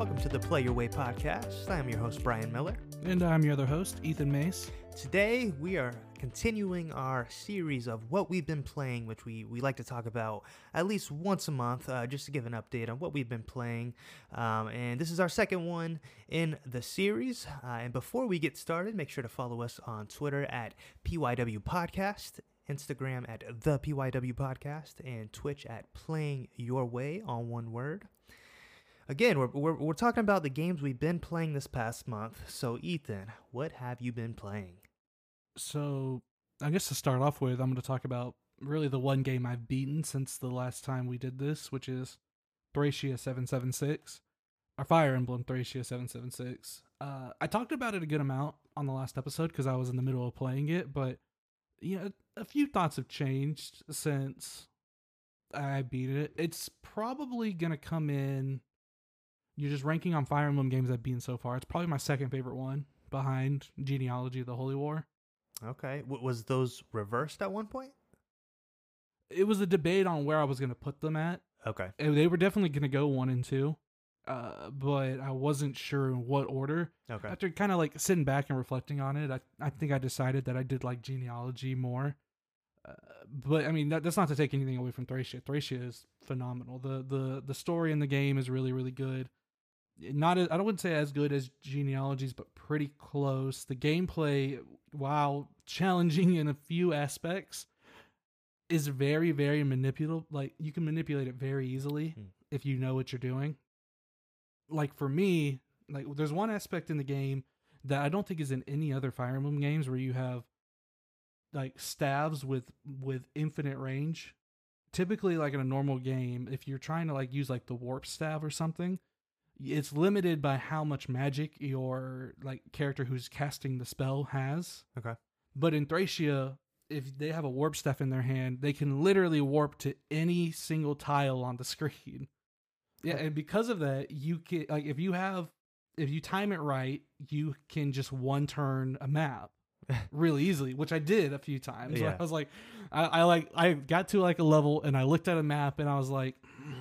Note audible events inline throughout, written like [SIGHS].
Welcome to the Play Your Way podcast. I am your host, Brian Miller. And I'm your other host, Ethan Mace. Today, we are continuing our series of what we've been playing, which we, we like to talk about at least once a month, uh, just to give an update on what we've been playing. Um, and this is our second one in the series. Uh, and before we get started, make sure to follow us on Twitter at PYW Podcast Instagram at the PYW Podcast, and Twitch at Playing Your Way on one word. Again, we're, we're, we're talking about the games we've been playing this past month. So, Ethan, what have you been playing? So, I guess to start off with, I'm going to talk about really the one game I've beaten since the last time we did this, which is Thracia 776, or Fire Emblem Thracia 776. Uh, I talked about it a good amount on the last episode because I was in the middle of playing it, but you know, a few thoughts have changed since I beat it. It's probably gonna come in. You're just ranking on Fire Emblem games I've beaten so far. It's probably my second favorite one behind Genealogy of the Holy War. Okay, w- was those reversed at one point? It was a debate on where I was gonna put them at. Okay, They were definitely gonna go one and two, uh, but I wasn't sure in what order. okay, After kind of like sitting back and reflecting on it, I, I think I decided that I did like genealogy more. Uh, but I mean that, that's not to take anything away from Thracia. Thracia is phenomenal. The the the story in the game is really really good. Not as, I don't wouldn't say as good as genealogies, but pretty close. The gameplay, while challenging in a few aspects, is very very manipulable. Like you can manipulate it very easily Hmm. if you know what you're doing. Like for me, like there's one aspect in the game that I don't think is in any other Fire Emblem games where you have like staves with with infinite range. Typically, like in a normal game, if you're trying to like use like the warp staff or something, it's limited by how much magic your like character who's casting the spell has. Okay. But in Thracia, if they have a warp staff in their hand, they can literally warp to any single tile on the screen. [LAUGHS] Yeah, and because of that, you can like if you have if you time it right, you can just one turn a map [LAUGHS] really easily, which I did a few times. [LAUGHS] Yeah. I was like, I, I like I got to like a level and I looked at a map and I was like, "Hmm,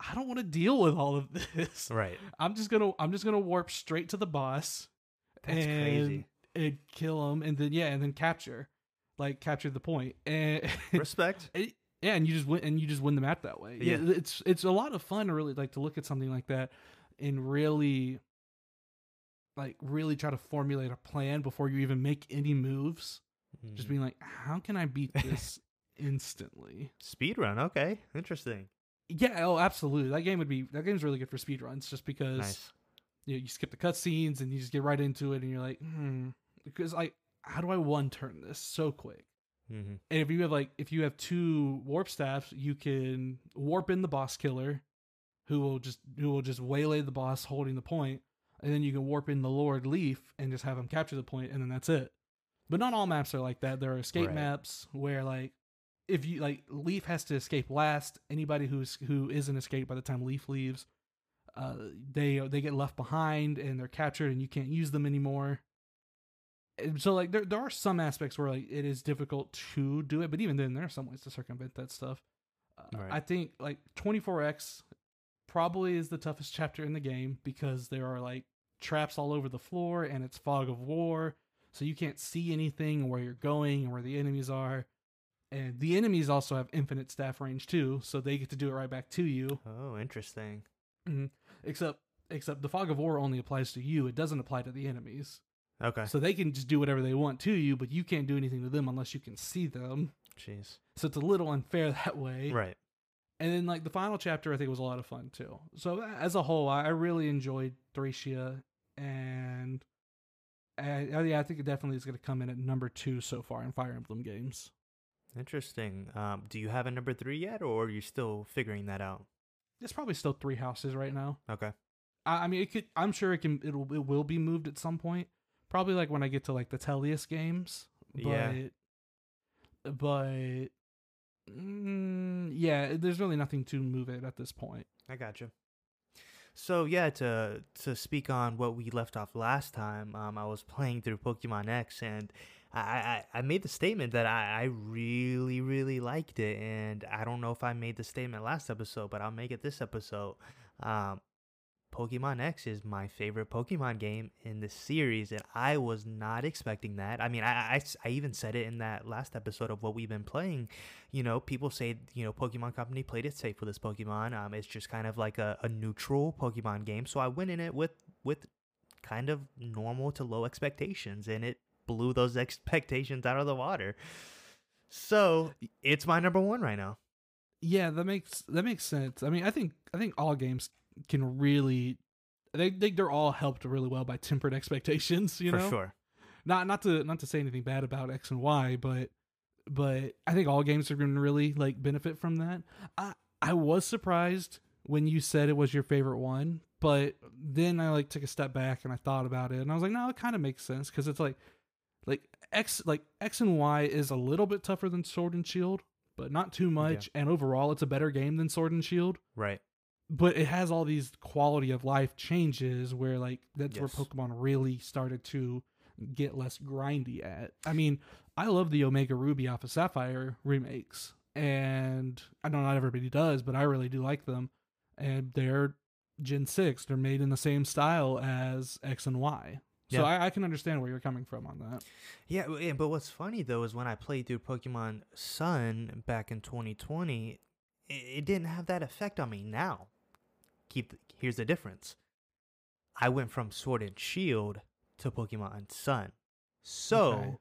I don't want to deal with all of this. right. I'm just gonna I'm just gonna warp straight to the boss That's and, crazy. and kill him and then yeah and then capture like capture the point and [LAUGHS] Respect. it- yeah and you just win and you just win the map that way yeah. Yeah. it's it's a lot of fun to really like to look at something like that and really like really try to formulate a plan before you even make any moves just Mm. being like how can i beat this [LAUGHS] instantly speed run. Okay, interesting. Yeah oh absolutely. That game would be that game's really good for speedruns just because Nice. you, know, you skip the cutscenes and you just get right into it and you're like hmm. Because like how do i one turn this so quick? Hmm and if you have like if you have two warp staffs you can warp in the boss killer who will just who will just waylay the boss holding the point and then you can warp in the lord leaf and just have him capture the point and then that's it. But not all maps are like that. There are escape Right. maps where like if you like leaf has to escape last anybody who's who isn't escaped by the time leaf leaves uh they they get left behind and they're captured and you can't use them anymore. And so like there there are some aspects where like it is difficult to do it but even then there are some ways to circumvent that stuff. Uh, Right. i think like 24x probably is the toughest chapter in the game because there are like traps all over the floor and it's fog of war so you can't see anything where you're going and where the enemies are and the enemies also have infinite staff range too so they get to do it right back to you Oh, interesting. except except the fog of war only applies to you it doesn't apply to the enemies Okay. so they can just do whatever they want to you but you can't do anything to them unless you can see them Jeez. so it's a little unfair [LAUGHS] that way Right. and then like the final chapter i think was a lot of fun too so as a whole i I really enjoyed thracia and and, uh, yeah i think it definitely is going to come in at number two so far in fire emblem games Interesting. Um, do you have a number three yet, or are you still figuring that out? it's probably still three houses right now Okay. I, I mean it could i'm sure it can it'll it will be moved at some point probably like when i get to like the tellius games but Yeah. but mm, yeah there's really nothing to move it at this point I got you. So yeah, to to speak on what we left off last time, um, I was playing through Pokemon X, and I I, I made the statement that I, I really really liked it, and I don't know if I made the statement last episode, but I'll make it this episode. Um, Pokemon X is my favorite Pokemon game in the series, and I was not expecting that. I mean, I, I, I even said it in that last episode of what we've been playing. You know, people say, you know, Pokemon Company played it safe with this Pokemon. Um, it's just kind of like a, a neutral Pokemon game. So I went in it with, with kind of normal to low expectations, and it blew those expectations out of the water. So it's my number one right now. Yeah, that makes that makes sense. I mean, I think I think all games can really they, they they're all helped really well by tempered [LAUGHS] expectations, you For know. sure. Not not to not to say anything bad about X and Y, but but I think all games are going to really like benefit from that. I I was surprised when you said it was your favorite one, but then I like took a step back and I thought about it and I was like, no, it kind of makes sense because it's like like X like X and Y is a little bit tougher than Sword and Shield, but not too much. And overall, it's a better game than Sword and Shield. Right. But it has all these quality of life changes where like that's Yes. where Pokemon really started to get less grindy at. I mean, I love the Omega Ruby off Alpha Sapphire remakes, and I know not everybody does, but I really do like them. And they're Gen six; they're made in the same style as X and Y. So I, I can understand where you're coming from on that. Yeah, but what's funny though is when I played through Pokemon Sun back in 2020, it, it didn't have that effect on me. Now, keep th- here's the difference. I went from Sword and Shield to Pokemon Sun, so Okay.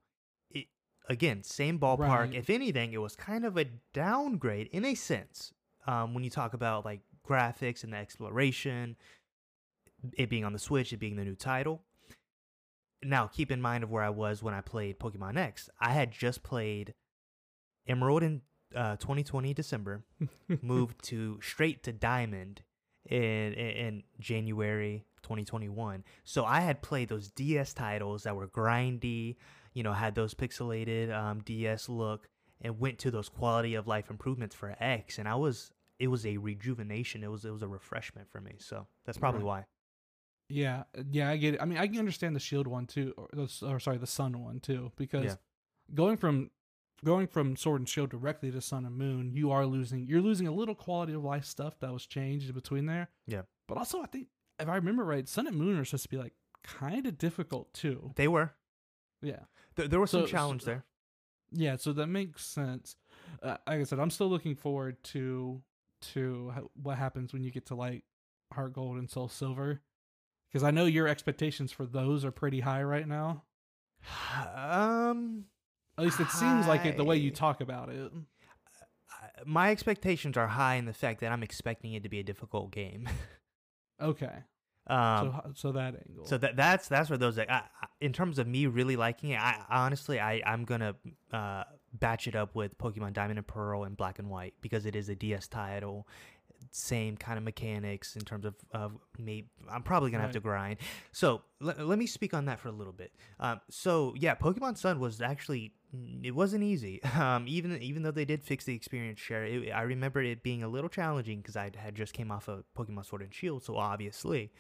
it again same ballpark. Right. If anything, it was kind of a downgrade in a sense. Um, when you talk about like graphics and the exploration, it being on the Switch, it being the new title now keep in mind of where I was when I played Pokemon X. I had just played Emerald in uh, 2020 December, [LAUGHS] moved to straight to Diamond in, in in January 2021. So I had played those DS titles that were grindy, you know, had those pixelated um, DS look, and went to those quality of life improvements for X, and I was it was a rejuvenation. It was it was a refreshment for me. So that's probably Right. why. Yeah, yeah, I get it. I mean, I can understand the Shield one too, or, or sorry, the Sun one too, because Yeah. going from going from Sword and Shield directly to Sun and Moon, you are losing. You're losing a little quality of life stuff that was changed between there. Yeah. but also I think if I remember right, Sun and Moon are supposed to be like kind of difficult too. They were. Yeah, There, there was some So- challenge so- there. yeah. So that makes sense. Uh, like I said, I'm still looking forward to to what happens when you get to like Heart Gold and Soul Silver. Because I know your expectations for those are pretty high right now. Um, At least it seems like it the way you talk about it. My expectations are high in the fact that I'm expecting it to be a difficult game. [LAUGHS] Okay. um, so so that angle. so that that's that's where those like, I, I, in terms of me really liking it. I honestly I I'm gonna uh batch it up with Pokemon Diamond and Pearl and Black and White because it is a DS title. Same kind of mechanics in terms of of me. I'm probably gonna have to grind. So le- let me speak on that for a little bit. Um, so yeah, Pokemon Sun was actually it wasn't easy. [LAUGHS] Um, even even though they did fix the experience share, it, I remember it being a little challenging because I had just came off of Pokemon Sword and Shield. So obviously,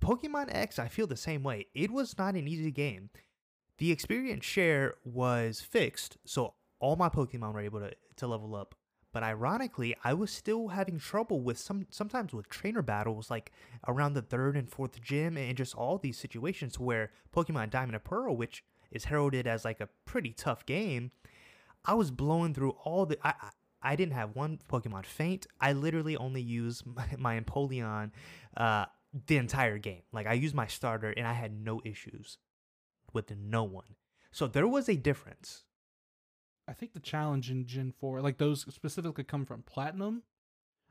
Pokemon X, I feel the same way. It was not an easy game. The experience share was fixed, so all my Pokemon were able to, to level up. But ironically, I was still having trouble with some sometimes with trainer battles, like around the third and fourth gym, and just all these situations where Pokemon Diamond and Pearl, which is heralded as like a pretty tough game, I was blowing through all the. I, I I didn't have one Pokemon faint. I literally only used [LAUGHS] my, my Empoleon uh, the entire game. Like I used my starter and I had no issues with no one. So there was a difference. I think the challenge in Gen 4, like those specifically come from Platinum.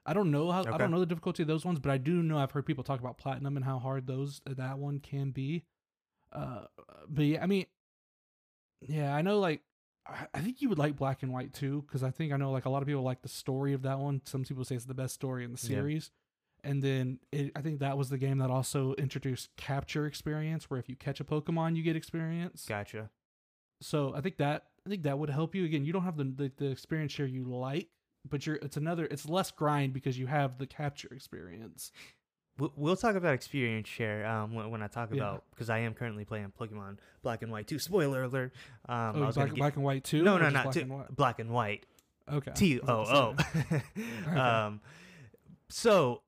I don't know how I don't know the difficulty of those ones, but I do know I've heard people talk about Platinum and how hard those that one can be. Uh but yeah, I mean yeah, I know like I think you would like Black and White too cuz I think I know like a lot of people like the story of that one. Some people say it's the best story in the Yeah. series. And then it, I think that was the game that also introduced capture experience where if you catch a Pokemon you get experience Gotcha. so I think that I think that would help you. Again, you don't have the the, the experience share you like, but you're it's another it's less grind because you have the capture experience. We'll, talk about experience share um, when, when I talk Yeah. about because I am currently playing Pokemon Black and White 2. Spoiler alert. Um, I oh, was black, get- black and white 2? no, no, not black two, and white? Black and White. Okay. T O O. about to say. Um, so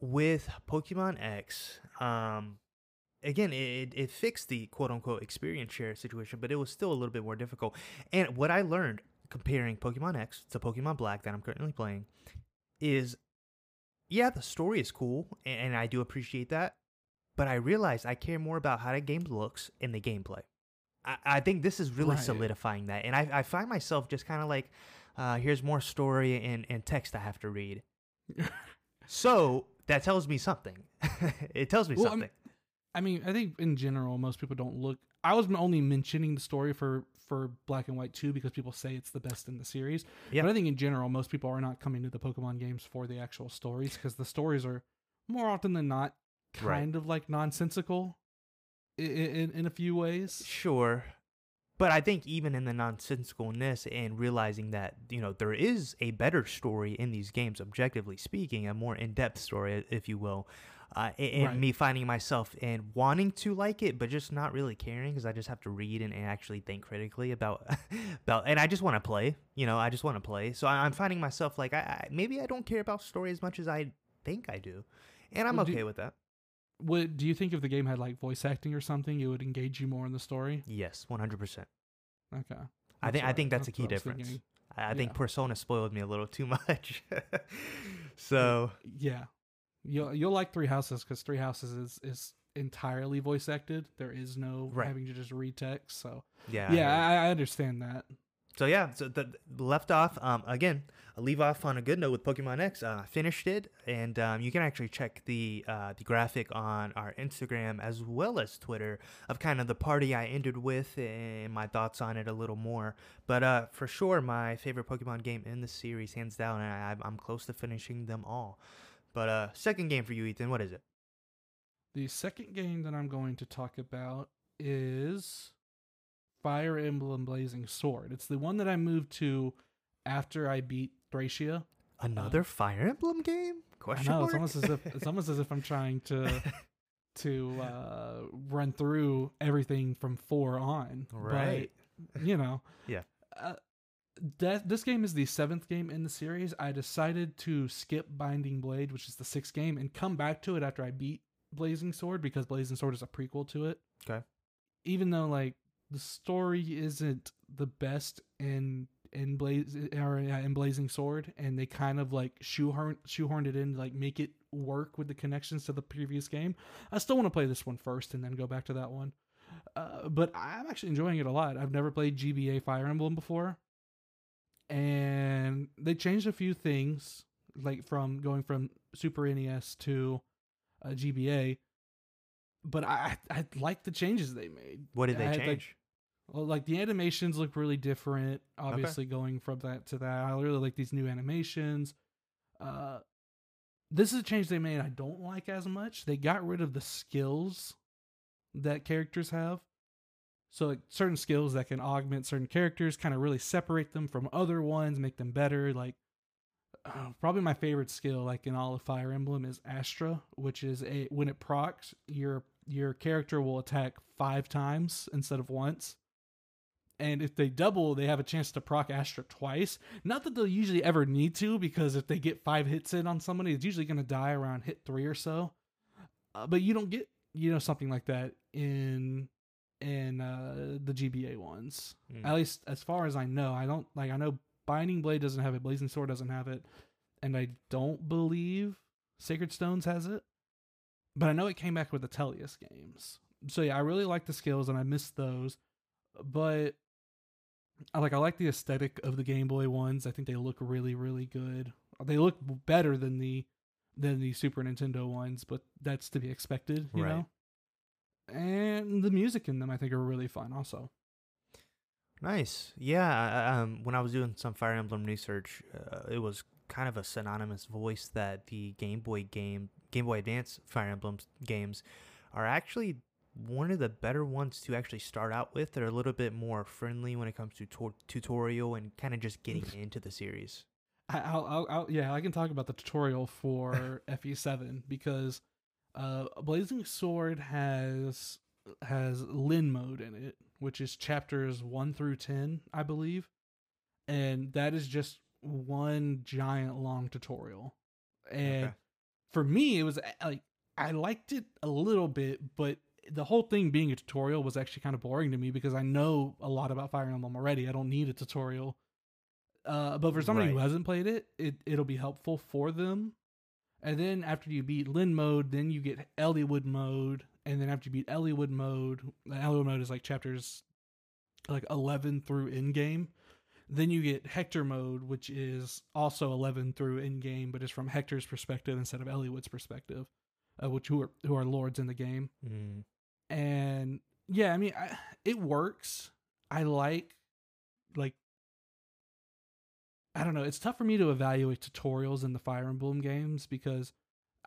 with Pokemon X, um, again, it, it fixed the quote unquote experience share situation, but it was still a little bit more difficult. And what I learned comparing Pokemon X to Pokemon Black that I'm currently playing is yeah, the story is cool, and I do appreciate that. But I realized I care more about how the game looks and the gameplay. I, I think this is really Right. solidifying that. And I, I find myself just kind of like, uh, here's more story and, and text I have to read. [LAUGHS] So that tells me something. [LAUGHS] it tells me Well, something. I mean, I think in general, most people don't look. I was only mentioning the story for for Black and White 2 because people say it's the best in the series. Yeah. But I think in general, most people are not coming to the Pokemon games for the actual stories because the stories are more often than not Right. kind of like nonsensical in, in in a few ways. Sure. But I think even in the nonsensicalness and realizing that, you know, there is a better story in these games, objectively speaking, a more in depth story, if you will. Uh, and Right. me finding myself and wanting to like it, but just not really caring because I just have to read and, and actually think critically about, [LAUGHS] about, and I just want to play, you know, I just want to play. So I, I'm finding myself like, I, I maybe I don't care about story as much as I think I do. And I'm Well, do- okay with that. Would do you think if the game had like voice acting or something, it would engage you more in the story? Yes, 100%. Okay, I think I think that's a key I difference. I I think Yeah. Persona spoiled me a little too [LAUGHS] much. so Yeah, you'll you'll like Three Houses because Three Houses is is entirely voice acted. There is no Right. having to just read text. So yeah, yeah, I. I, understand that. so yeah. So the, the left off um again. I leave off on a good note with Pokemon X. Uh, finished it, and um, you can actually check the uh, the graphic on our Instagram as well as Twitter of kind of the party I ended with and my thoughts on it a little more. But uh, for sure, my favorite Pokemon game in the series, hands down, and I, I'm close to finishing them all. But uh, second game for you, Ethan. What is it? The second game that I'm going to talk about is Fire Emblem Blazing Sword. It's the one that I moved to after I beat Thracia. Another Fire Emblem game? I Question know mark? it's almost as if it's almost as if I'm trying to [LAUGHS] to uh, run through everything from four on. But, right. you know. [LAUGHS] Yeah. Uh, that this game is the seventh game in the series. I decided to skip Binding Blade, which is the sixth game, and come back to it after I beat Blazing Sword because Blazing Sword is a prequel to it. Okay. Even though like the story isn't the best in in Blaze or yeah, in Blazing Sword, and they kind of like shoehorn shoehorned it in to like make it work with the connections to the previous game. I still want to play this one first and then go back to that one. Uh, but I'm actually enjoying it a lot. I've never played GBA Fire Emblem before, and they changed a few things, like from going from Super NES to uh, GBA. But I I like the changes they made. What did I they like, change? well, like the animations look really different. Obviously, going from that to that, I really like these new animations. Uh, this is a change they made. I don't like as much. They got rid of the skills that characters have. So, like certain skills that can augment certain characters, kind of really separate them from other ones, make them better. Like, uh, probably my favorite skill, like in all of Fire Emblem, is Astra, which is a when it procs, your your character will attack five times instead of once. And if they double, they have a chance to proc Astra twice. Not that they'll usually ever need to, because if they get five hits in on somebody, it's usually going to die around hit three or so. Uh, but you don't get you know something like that in in uh, the GBA ones. Mm. At least as far as I know, I don't like. I know Binding Blade doesn't have it, Blazing Sword doesn't have it, and I don't believe Sacred Stones has it. But I know it came back with the Tellius games. So yeah, I really like the skills and I missed those. But I like I like the aesthetic of the Game Boy ones. I think they look really really good. They look better than the than the Super Nintendo ones, but that's to be expected, you Right. know. And the music in them I think are really fun also. Nice. Yeah. Um, when I was doing some Fire Emblem research, uh, it was kind of a synonymous voice that the Game Boy game, Game Boy Advance Fire Emblem games, are actually one of the better ones to actually start out with. They're a little bit more friendly when it comes to tor- tutorial and kind of just getting [LAUGHS] into the series. I'll, I'll, I'll, yeah, I can talk about the tutorial for [LAUGHS] FE7 because uh, Blazing Sword has has Lyn mode in it, which is chapters one through ten, I believe, and that is just one giant long tutorial, and Okay. for me, it was like I liked it a little bit, but the whole thing being a tutorial was actually kind of boring to me because I know a lot about Fire Emblem already. I don't need a tutorial. Uh, but for somebody who hasn't played it, it it'll be helpful for them. And then after you beat Lyn mode, then you get Eliwood mode, and then after you beat Eliwood mode, the Eliwood mode is like chapters like eleven through in game. Then you get Hector mode, which is also eleven through in game, but it's from Hector's perspective instead of Eliwood's perspective, uh, which who are who are lords in the game Mm. and yeah i mean I, it works i like like i don't know it's tough for me to evaluate tutorials in the fire emblem games because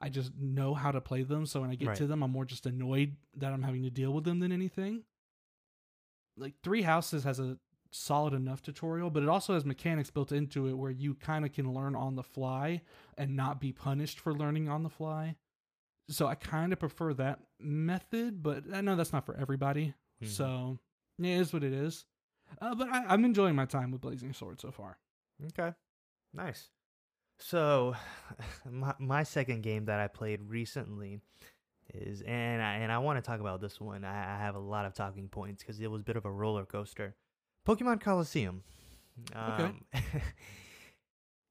i just know how to play them so when i get Right. to them i'm more just annoyed that i'm having to deal with them than anything like three houses has a solid enough tutorial but it also has mechanics built into it where you kind of can learn on the fly and not be punished for learning on the fly so I kind of prefer that method, but I know that's not for everybody. Mhm. So yeah, it is what it is. Uh, but I, I'm enjoying my time with Blazing Sword so far. Okay, nice. So, [SIGHS] my my second game that I played recently is, and I, and I want to talk about this one. I, I have a lot of talking points because it was a bit of a roller coaster. Pokemon Colosseum. Okay. Um,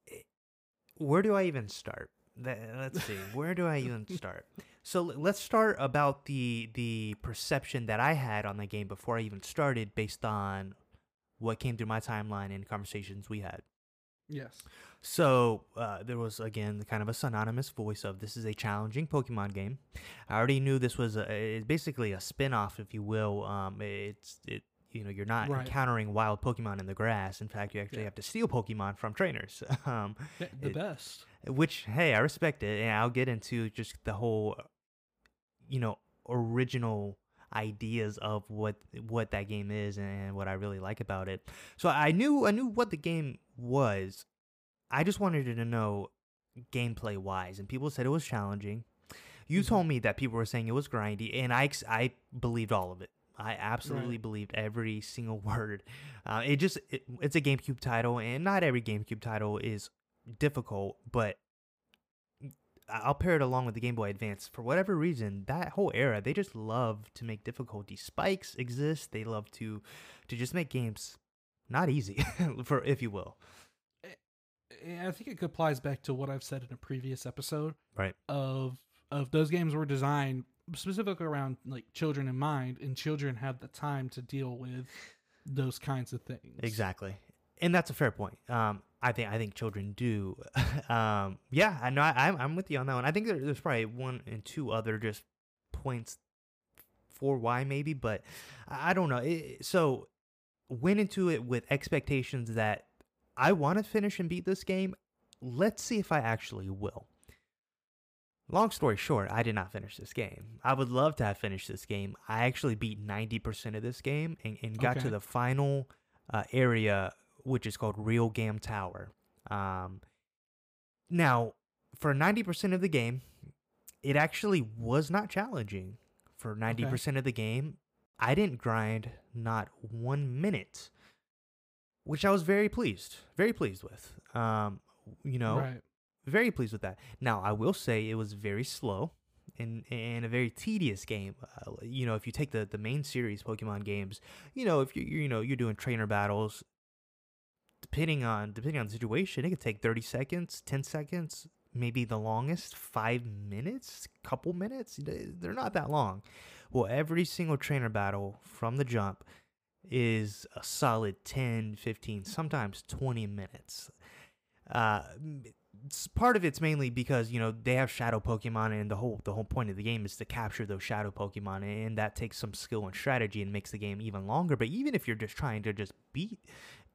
it- [LAUGHS] where do I even start? Let's see. Where do I [LAUGHS] even start? So let's start about the the perception that I had on the game before I even started, based on what came through my timeline and conversations we had. Yes. So uh, there was again kind of a synonymous voice of this is a challenging Pokemon game. I already knew this was a, it's basically a spin-off, if you will. Um, it's it you know you're not Right. encountering wild Pokemon in the grass. In fact, you actually Yeah. have to steal Pokemon from trainers. [LAUGHS] um, Yeah, the It- best. which hey, I respect it, and I'll get into just the whole, you know, original ideas of what what that game is and what I really like about it. So I knew I knew what the game was. I just wanted to know gameplay wise, and people said it was challenging. You Mhm. told me that people were saying it was grindy, and I I believed all of it. I absolutely Right. believed every [LAUGHS] single word. Uh, it just it, it's a GameCube title, and not every GameCube title is difficult, but I'll pair it along with the Game Boy Advance. For whatever reason, that whole era, they just love to make difficulty spikes exist. They love to to just make games not easy, [LAUGHS] for if you will. I think it applies back to what I've said in a previous episode. Right. Of of those games were designed specifically around like children in mind, and children have the time to deal with those kinds of things. Exactly, and that's a fair point. Um, I think I think children do. [LAUGHS] um, yeah, I know. I, I'm I'm with you on that one. I think there, there's probably one and two other just points for why maybe, but I I don't know. It, so went into it with expectations that I want to finish and beat this game. Let's see if I actually will. Long story short, I did not finish this game. I would love to have finished this game. I actually beat 90% of this game and, and got to the final uh, area, which is called Realgam Tower. Um, now, for 90% of the game, it actually was not challenging. For 90% of the game, I didn't grind not one minute, which I was very pleased, very pleased with. Um, you know, Right. very pleased with that. Now, I will say it was very slow and and a very tedious game. Uh, you know, if you take the the main series Pokemon games, you know, if you you know you're doing trainer battles, depending on depending on the situation, it could take 30 seconds, 10 seconds, maybe the longest 5 minutes, couple minutes. They- They're not that long. Well, every single trainer battle from the jump is a solid 10, 15, sometimes 20 minutes. Uh, part of it's mainly because you know they have shadow Pokemon, and the whole the whole point of the game is to capture those shadow Pokemon, and that takes some skill and strategy and makes the game even longer. But even if you're just trying to just beat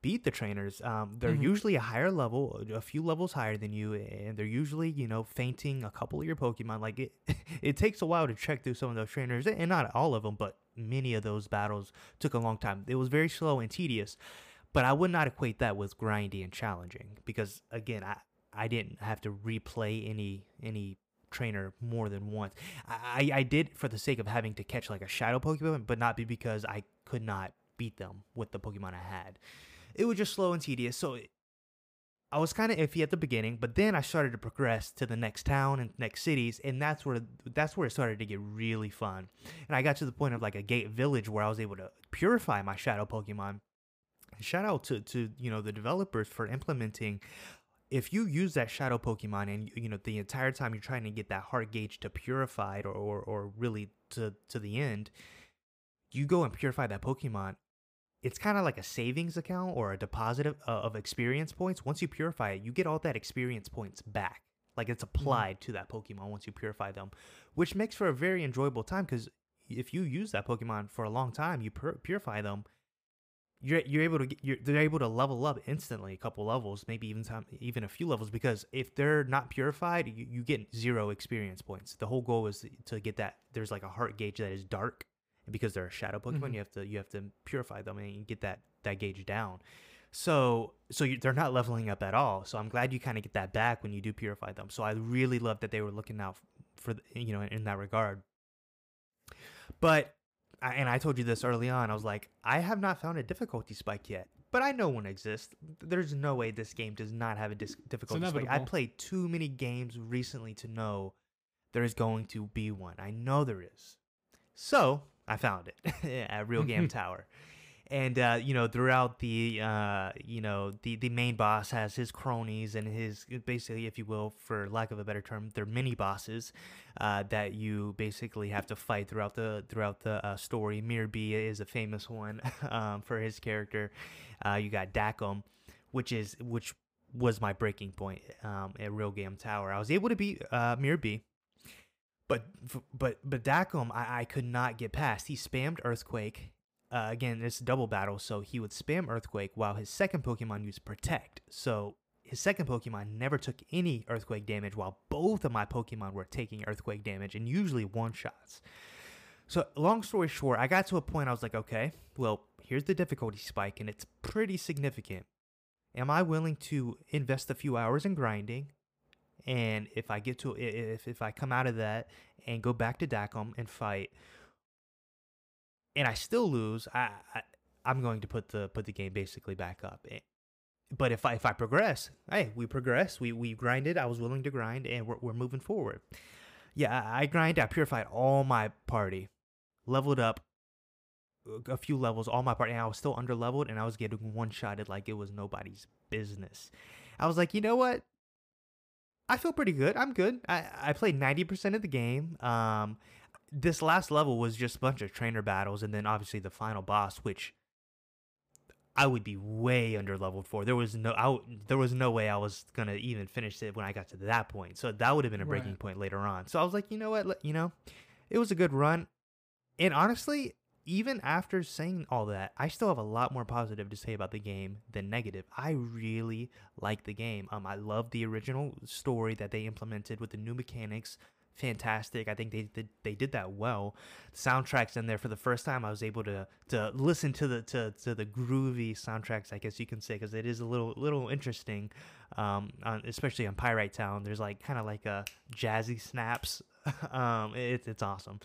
beat the trainers, um, they're Mhm. usually a higher level, a few levels higher than you, and they're usually you know fainting a couple of your Pokemon. Like it, [LAUGHS] it takes a while to check through some of those trainers, and not all of them, but many of those battles took a long time. It was very slow and tedious. But I would not equate that with grindy and challenging because again, I I didn't have to replay any any trainer more than once. I I did for the sake of having to catch like a shadow Pokemon, but not be because I could not beat them with the Pokemon I had. It was just slow and tedious. So it, I was kind of iffy at the beginning, but then I started to progress to the next town and next cities, and that's where that's where it started to get really fun. And I got to the point of like a gate village where I was able to purify my shadow Pokemon. Shout out to to you know the developers for implementing. If you use that shadow Pokemon and you know the entire time you're trying to get that heart gauge to purified or or, or really to to the end, you go and purify that Pokemon it's kind of like a savings account or a deposit of, uh, of, experience points. Once you purify it, you get all that experience points back. Like it's mm-hmm. applied mm-hmm. to that Pokemon once you purify them, which makes for a very enjoyable time because if you use that Pokemon for a long time, you pur- purify them, you're you're able to get, you're, they're able to level up instantly, a couple levels, maybe even time, even a few levels. Because if they're not purified, you, you get zero experience points. The whole goal is to get that. There's like a heart gauge that is dark, and because they're a shadow Pokemon, mm-hmm. you have to you have to purify them and get that that gauge down. So so you, they're not leveling up at all. So I'm glad you kind of get that back when you do purify them. So I really love that they were looking out for you know in that regard. But and I told you this early on. I was like, I have not found a difficulty spike yet, but I know one exists. There's no way this game does not have a dis- difficulty spike. I played too many games recently to know there is going to be one. I know there is. So I found it [LAUGHS] at Realgam Tower. And uh, you know, throughout the uh, you know the the main boss has his cronies and his basically, if you will, for lack of a better term, they're mini bosses uh, that you basically have to fight throughout the throughout the uh, story. Miror B. is a famous one [LAUGHS] um, for his character. Uh, you got Dakim, which is which was my breaking point um, at Realgam Tower. I was able to beat uh, Miror B. but but but Dakim, I, I could not get past. He spammed Earthquake. Uh, again, it's double battle, so he would spam Earthquake while his second Pokemon used Protect. So his second Pokemon never took any Earthquake damage, while both of my Pokemon were taking Earthquake damage and usually one shots. So long story short, I got to a point I was like, okay, well, here's the difficulty spike, and it's pretty significant. Am I willing to invest a few hours in grinding? And if I get to if if I come out of that and go back to Dakim and fight, and I still lose, I, I I'm going to put the put the game basically back up. Eh, but if I if I progress, hey, we progress. We we grinded. I was willing to grind, and we're we're moving forward. Yeah, I, grinded. I purified all my party, leveled up a few levels, all my party, and I was still under leveled, and I was getting one shotted like it was nobody's business. I was like, you know what? I feel pretty good. I'm good. I, I played 90% of the game. Um, this last level was just a bunch of trainer battles, and then obviously the final boss, which I would be way under leveled for. There was no, I, there was no way I was gonna even finish it when I got to that point. So that would have been a breaking right. point later on. So I was like, you know what, you know, it was a good run, and honestly, even after saying all that, I still have a lot more positive to say about the game than negative. I really like the game. Um, I love the original story that they implemented with the new mechanics. Fantastic. I think they did they did that well. Soundtracks in there for the first time. I was able to to listen to the to, to the groovy soundtracks. I guess you can say because it is a little little interesting, um, on, especially on Pyrite Town. There's like kind of like a jazzy snaps. [LAUGHS] um, it's it's awesome,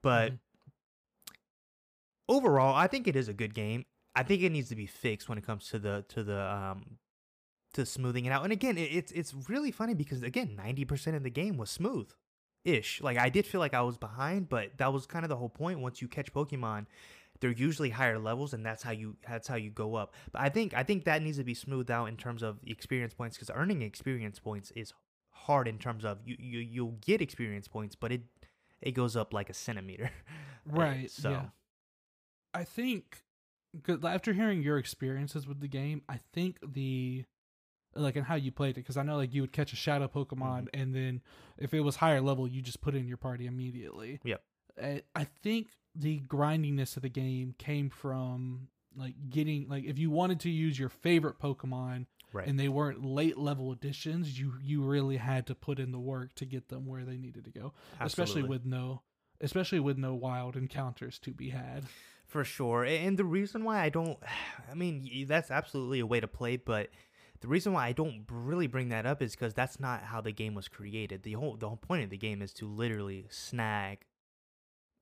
but. Mm-hmm overall, I think it is a good game. I think it needs to be fixed when it comes to the to the um to smoothing it out. And again, it, it's it's really funny because again, ninety percent of the game was smooth, ish. Like I did feel like I was behind, but that was kind of the whole point. Once you catch Pokemon, they're usually higher levels, and that's how you that's how you go up. But I think I think that needs to be smoothed out in terms of experience points because earning experience points is hard in terms of you you you'll get experience points, but it it goes up like a centimeter. [LAUGHS] Right. so. Yeah. I think cause after hearing your experiences with the game, I think the like and how you played it because I know like you would catch a shadow Pokemon mm-hmm. and then if it was higher level, you just put it in your party immediately. Yep. I think the grindiness of the game came from like getting like if you wanted to use your favorite Pokemon right. and they weren't late level additions, you you really had to put in the work to get them where they needed to go. Absolutely. Especially with no especially with no wild encounters to be had for sure. And the reason why I don't, [SIGHS] I mean, that's absolutely a way to play, but the reason why I don't really bring that up is because that's not how the game was created. The whole the whole point of the game is to literally snag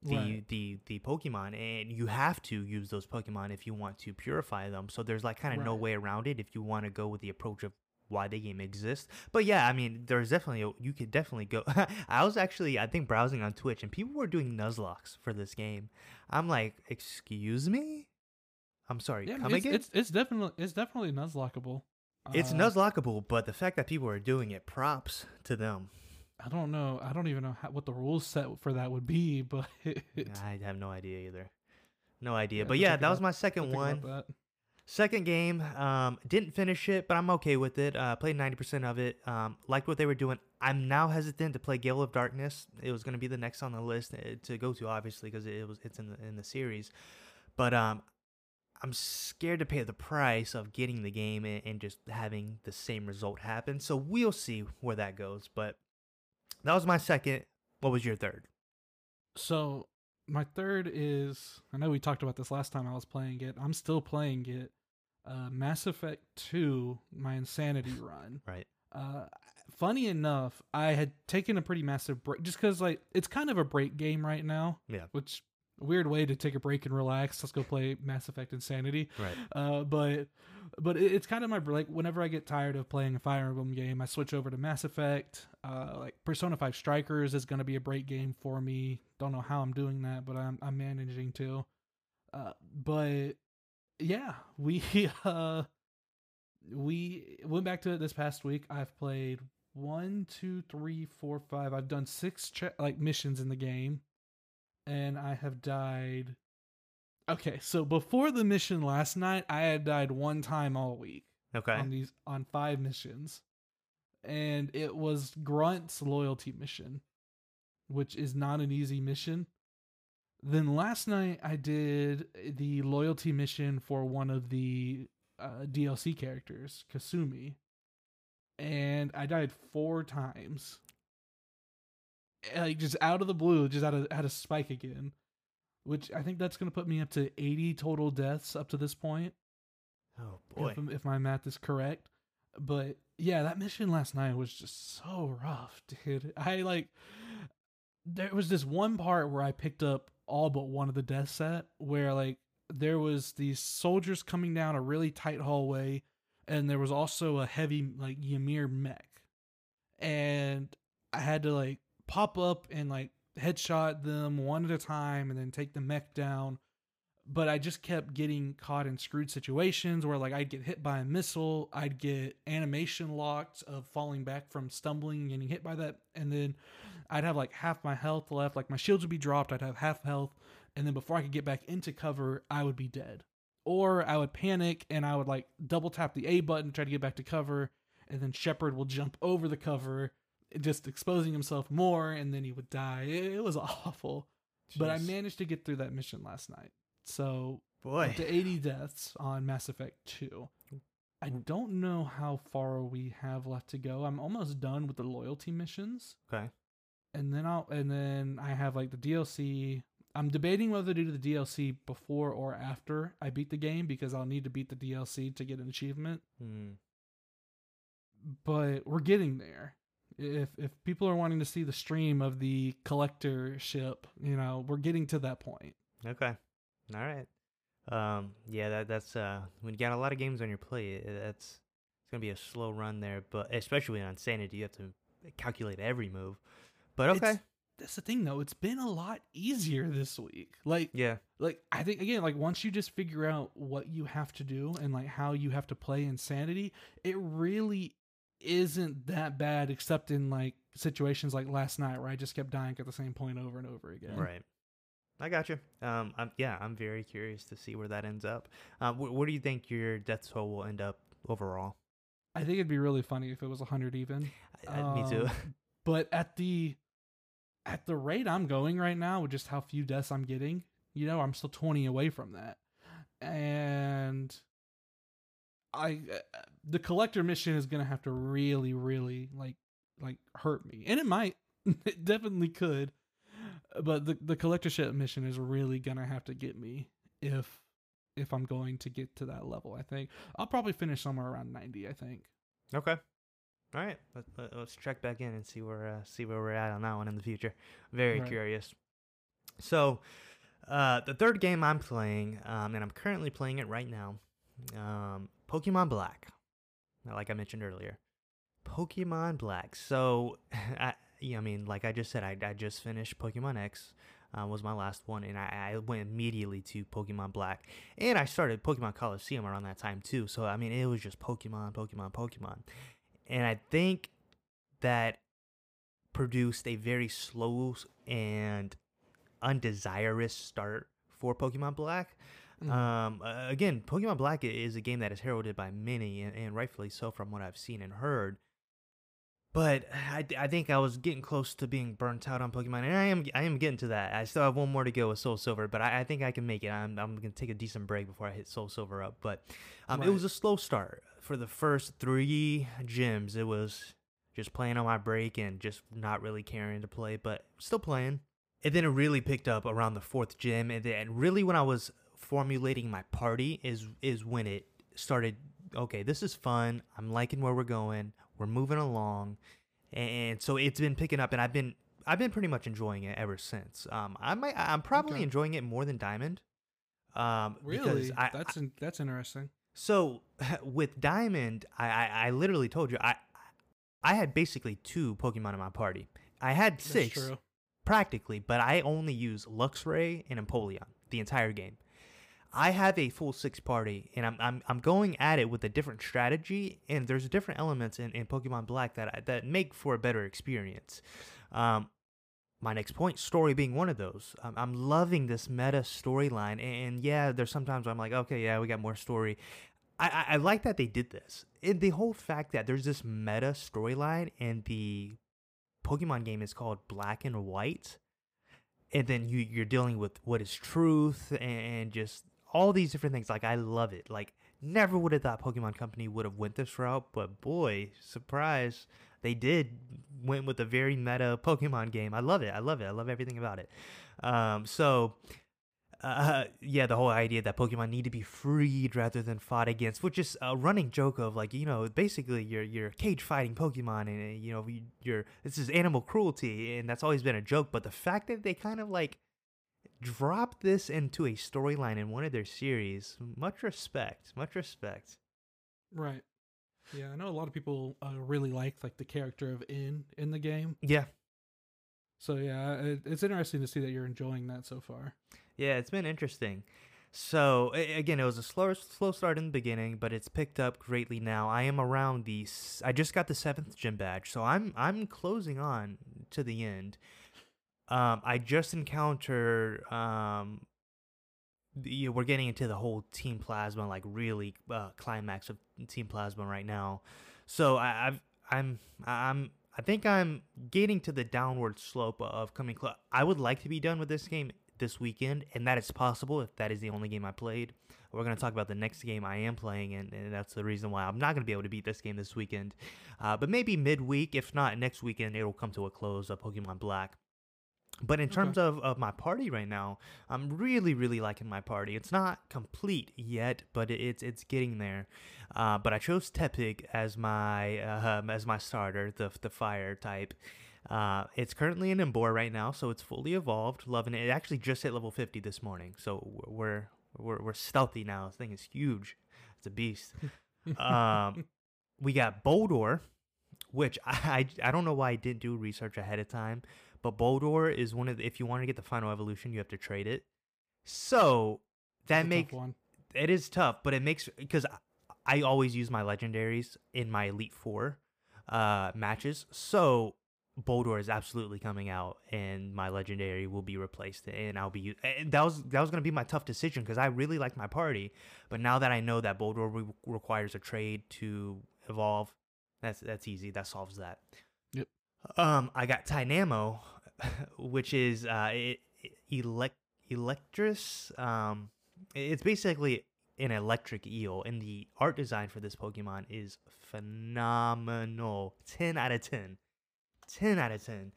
the right. the the Pokemon, and you have to use those Pokemon if you want to purify them. So there's like kind of right. no way around it if you want to go with the approach of why the game exists. But yeah, I mean, there's definitely a, you could definitely go. [LAUGHS] I was actually I think browsing on Twitch and people were doing nuzlockes for this game. I'm like, excuse me. I'm sorry. Yeah, come it's, again. it's it's definitely it's definitely nuzlockable. It's Uh, nuzlockable, but the fact that people are doing it, props to them. I don't know. I don't even know how, what the rules set for that would be, [LAUGHS] but I have no idea either. No idea. Yeah, but yeah, that was my second one. Second game, um, didn't finish it, but I'm okay with it. Uh, played 90% of it. Um, liked what they were doing. I'm now hesitant to play Gale of Darkness. It was going to be the next on the list uh, to go to, obviously, because it was it's in the in the series. But um, I'm scared to pay the price of getting the game and, and just having the same result happen. So we'll see where that goes. But that was my second. What was your third? So my third is I know we talked about this last time I was playing it. I'm still playing it. Uh, Mass Effect 2, my Insanity [LAUGHS] run. Right. Uh, funny enough, I had taken a pretty massive break just because like it's kind of a break game right now. Yeah. Which weird way to take a break and relax. Let's go play Mass Effect Insanity. Right. Uh, but but it, it's kind of my like whenever I get tired of playing a Fire Emblem game, I switch over to Mass Effect. Uh, like Persona Five Strikers is going to be a break game for me. Don't know how I'm doing that, but I'm I'm managing to. Uh, but yeah, we [LAUGHS] uh we went back to it this past week. I've played one, two, three, four, five. I've done six che- like missions in the game, and I have died. Okay, so before the mission last night, I had died one time all week Okay. on these on five missions, and it was Grunt's loyalty mission, which is not an easy mission. Then last night I did the loyalty mission for one of the uh, DLC characters, Kasumi, and I died four times. Uh, like just out of the blue, just out of had a spike again, which I think that's gonna put me up to eighty total deaths up to this point oh boy. if, if my math is correct. But yeah, that mission last night was just so rough, dude. [LAUGHS] I like there was this one part where I picked up all but one of the death set where like there was these soldiers coming down a really tight hallway and there was also a heavy like Ymir mech. And I had to like pop up and like headshot them one at a time and then take the mech down but I just kept getting caught in screwed situations where like I'd get hit by a missile, I'd get animation locked of falling back from stumbling and getting hit by that, and then I'd have like half my health left, like my shields would be dropped, I'd have half health, and then before I could get back into cover, I would be dead. Or I would panic and I would like double tap the A button, try to get back to cover, and then Shepard will jump over the cover, just exposing himself more, and then he would die. It, it was [LAUGHS] awful. But I managed to get through that mission last night. So boy. up to 80 deaths on Mass Effect 2. I don't know how far we have left to go. I'm almost done with the loyalty missions. Okay. And then I'll and then I have like the DLC. I'm debating whether to do the DLC before or after I beat the game because I'll need to beat the DLC to get an achievement. Hmm. But we're getting there. If if people are wanting to see the stream of the collector ship, you know, we're getting to that point. Okay. All right. Um. Yeah. That that's uh. When you got a lot of games on your plate, that's it's gonna be a slow run there. But especially on Sanity, you have to calculate every move. But okay. It's- That's the thing though, it's been a lot easier this week. Like yeah. like I think again, like once you just figure out what you have to do and like how you have to play insanity, it really isn't that bad except in like situations like last night where I just kept dying at the same point over and over again. Right. I got you. Um. I'm, yeah. I'm very curious to see where that ends up. Um. Wh- what do you think your death toll will end up overall? I think it'd be really funny if it was 100 even. I- I- me too. Um, but at the at the rate I'm going right now with just how few deaths I'm getting, you know, I'm still 20 away from that. And I uh, the collector mission is going to have to really really like like hurt me. And it might [LAUGHS] it definitely could. But the the collectorship mission is really going to have to get me if if I'm going to get to that level, I think. I'll probably finish somewhere around 90, I think. Okay. All right. Let, let, us check back in and see where uh, see where we're at on that one in the future. Very Right. curious. So, uh, the third game I'm playing, um, and I'm currently playing it right now, um, Pokemon Black. like I mentioned earlier. Pokemon Black. So, [LAUGHS] I, I mean, like I just said, I, I just finished Pokemon X. Uh, was my last one, and I, I went immediately to Pokemon Black, and I started Pokemon Colosseum around that time too. So I mean, it was just Pokemon, Pokemon, Pokemon, and I think that produced a very slow and undesirous start for Pokemon Black. Mhm. Um, again, Pokemon Black is a game that is heralded by many, and, and rightfully so from what I've seen and heard. But I, I think I was getting close to being burnt out on Pokemon, and I am I am getting to that. I still have one more to go with Soul Silver, but I, I think I can make it. I'm I'm gonna take a decent break before I hit Soul Silver up. But um, it was a slow start for the first three gyms. It was just playing on my break and just not really caring to play, but still playing. And then it really picked up around the fourth gym, and then really when I was formulating my party is is when it started. Okay, this is fun. I'm liking where we're going. We're moving along, and so it's been picking up, and I've been I've been pretty much enjoying it ever since. Um, I might I'm probably Okay. enjoying it more than Diamond. Um, Really? I, that's in, that's interesting. so [LAUGHS] with Diamond, I, I I literally told you I I had basically two Pokemon in my party. I had six practically, but I only use Luxray and Empoleon the entire game. I have a full six party, and I'm I'm I'm going at it with a different strategy, and there's different elements in, in Pokemon Black that I, that make for a better experience. Um, my next point, story being one of those. I'm, I'm loving this meta storyline, and, yeah, there's sometimes I'm like, okay, yeah, we got more story. I, I, I like that they did this. And the whole fact that there's this meta storyline, and the Pokemon game is called Black and White, and then you you're dealing with what is truth and just all these different things. Like I love it. Like never would have thought Pokemon Company would have went this route, but boy, surprise, they did. Went with a very meta Pokemon game. I love it. I love it. I love everything about it. Um, so. Uh, yeah, the whole idea that Pokemon need to be freed rather than fought against, which is a running joke of like you know basically you're you're cage fighting Pokemon and you know you're this is animal cruelty and that's always been a joke. But the fact that they kind of like dropped this into a storyline in one of their series, much respect, much respect. Right. Yeah, I know a lot of people uh, really like like the character of N in the game. Yeah, So yeah, it, it's interesting to see that you're enjoying that so far. Yeah, it's been interesting. So again, it was a slow slow start in the beginning, but it's picked up greatly now. I am around the I just got the seventh gym badge, so I'm I'm closing on to the end. Um, I just encountered um, we're getting into the whole Team Plasma like really uh, climax of Team Plasma right now. So I, I've I'm I'm I think I'm getting to the downward slope of coming close. I would like to be done with this game this weekend, and that is possible if that is the only game I played. We're going to talk about the next game I am playing, and, and that's the reason why I'm not going to be able to beat this game this weekend. Uh, but maybe midweek, if not next weekend, it'll come to a close of Pokemon Black. But in Okay. terms of, of my party right now, I'm really, really liking my party. It's not complete yet, but it- it's it's getting there. Uh, but I chose Tepig as my uh, um, as my starter, the the fire type. Uh, it's currently in Emboar right now, so it's fully evolved. Loving it. It actually just hit level 50 this morning, so we're we're we're stealthy now. This thing is huge. It's a beast. [LAUGHS] um, we got Boldore, which [LAUGHS] I, I I don't know why I didn't do research ahead of time, but Boldore is one of the, if you want to get the final evolution, you have to trade it. So that makes one. it is tough, but it makes because I, I always use my legendaries in my Elite Four uh, matches. So Boldore is absolutely coming out, and my legendary will be replaced, and I'll be. And that was that was gonna be my tough decision because I really like my party, but now that I know that Boldore re- requires a trade to evolve, that's that's easy. That solves that. Yep. Um, I got Tynamo, [LAUGHS] which is uh, it, elect Eelektross. Um, it's basically an electric eel, and the art design for this Pokemon is phenomenal. Ten out of ten. 10 out of 10.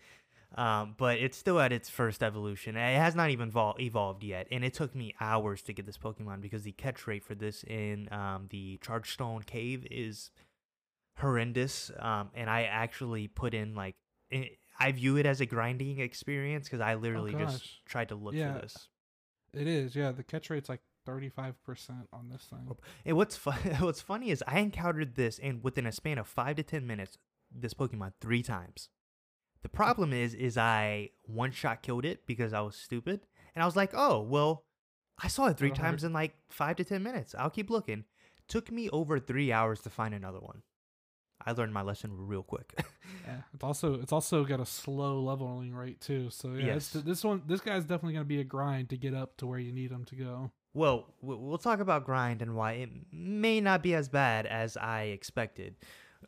Um, but it's still at its first evolution. It has not even evol- evolved yet, and it took me hours to get this Pokemon because the catch rate for this in um, the Chargestone Cave is horrendous. Um, and I actually put in like i I view it as a grinding experience because I oh, literally just tried to look Yeah. for this. It is, yeah. The catch rate's like 35% on this thing. And what's fu- [LAUGHS] what's funny is I encountered this and within a span of five to ten minutes. This Pokemon three times. The hmm. problem is, is I one shot killed it because I was stupid, and I was like, oh well, I saw it three times in like five to ten minutes. I'll keep looking. Took me over three hours to find another one. I learned my lesson real quick. [LAUGHS] Yeah, it's also it's also got a slow leveling rate too. So yeah, Yes. this one this guy's definitely gonna be a grind to get up to where you need him to go. Well, we- we'll talk about grind and why it may not be as bad as I expected.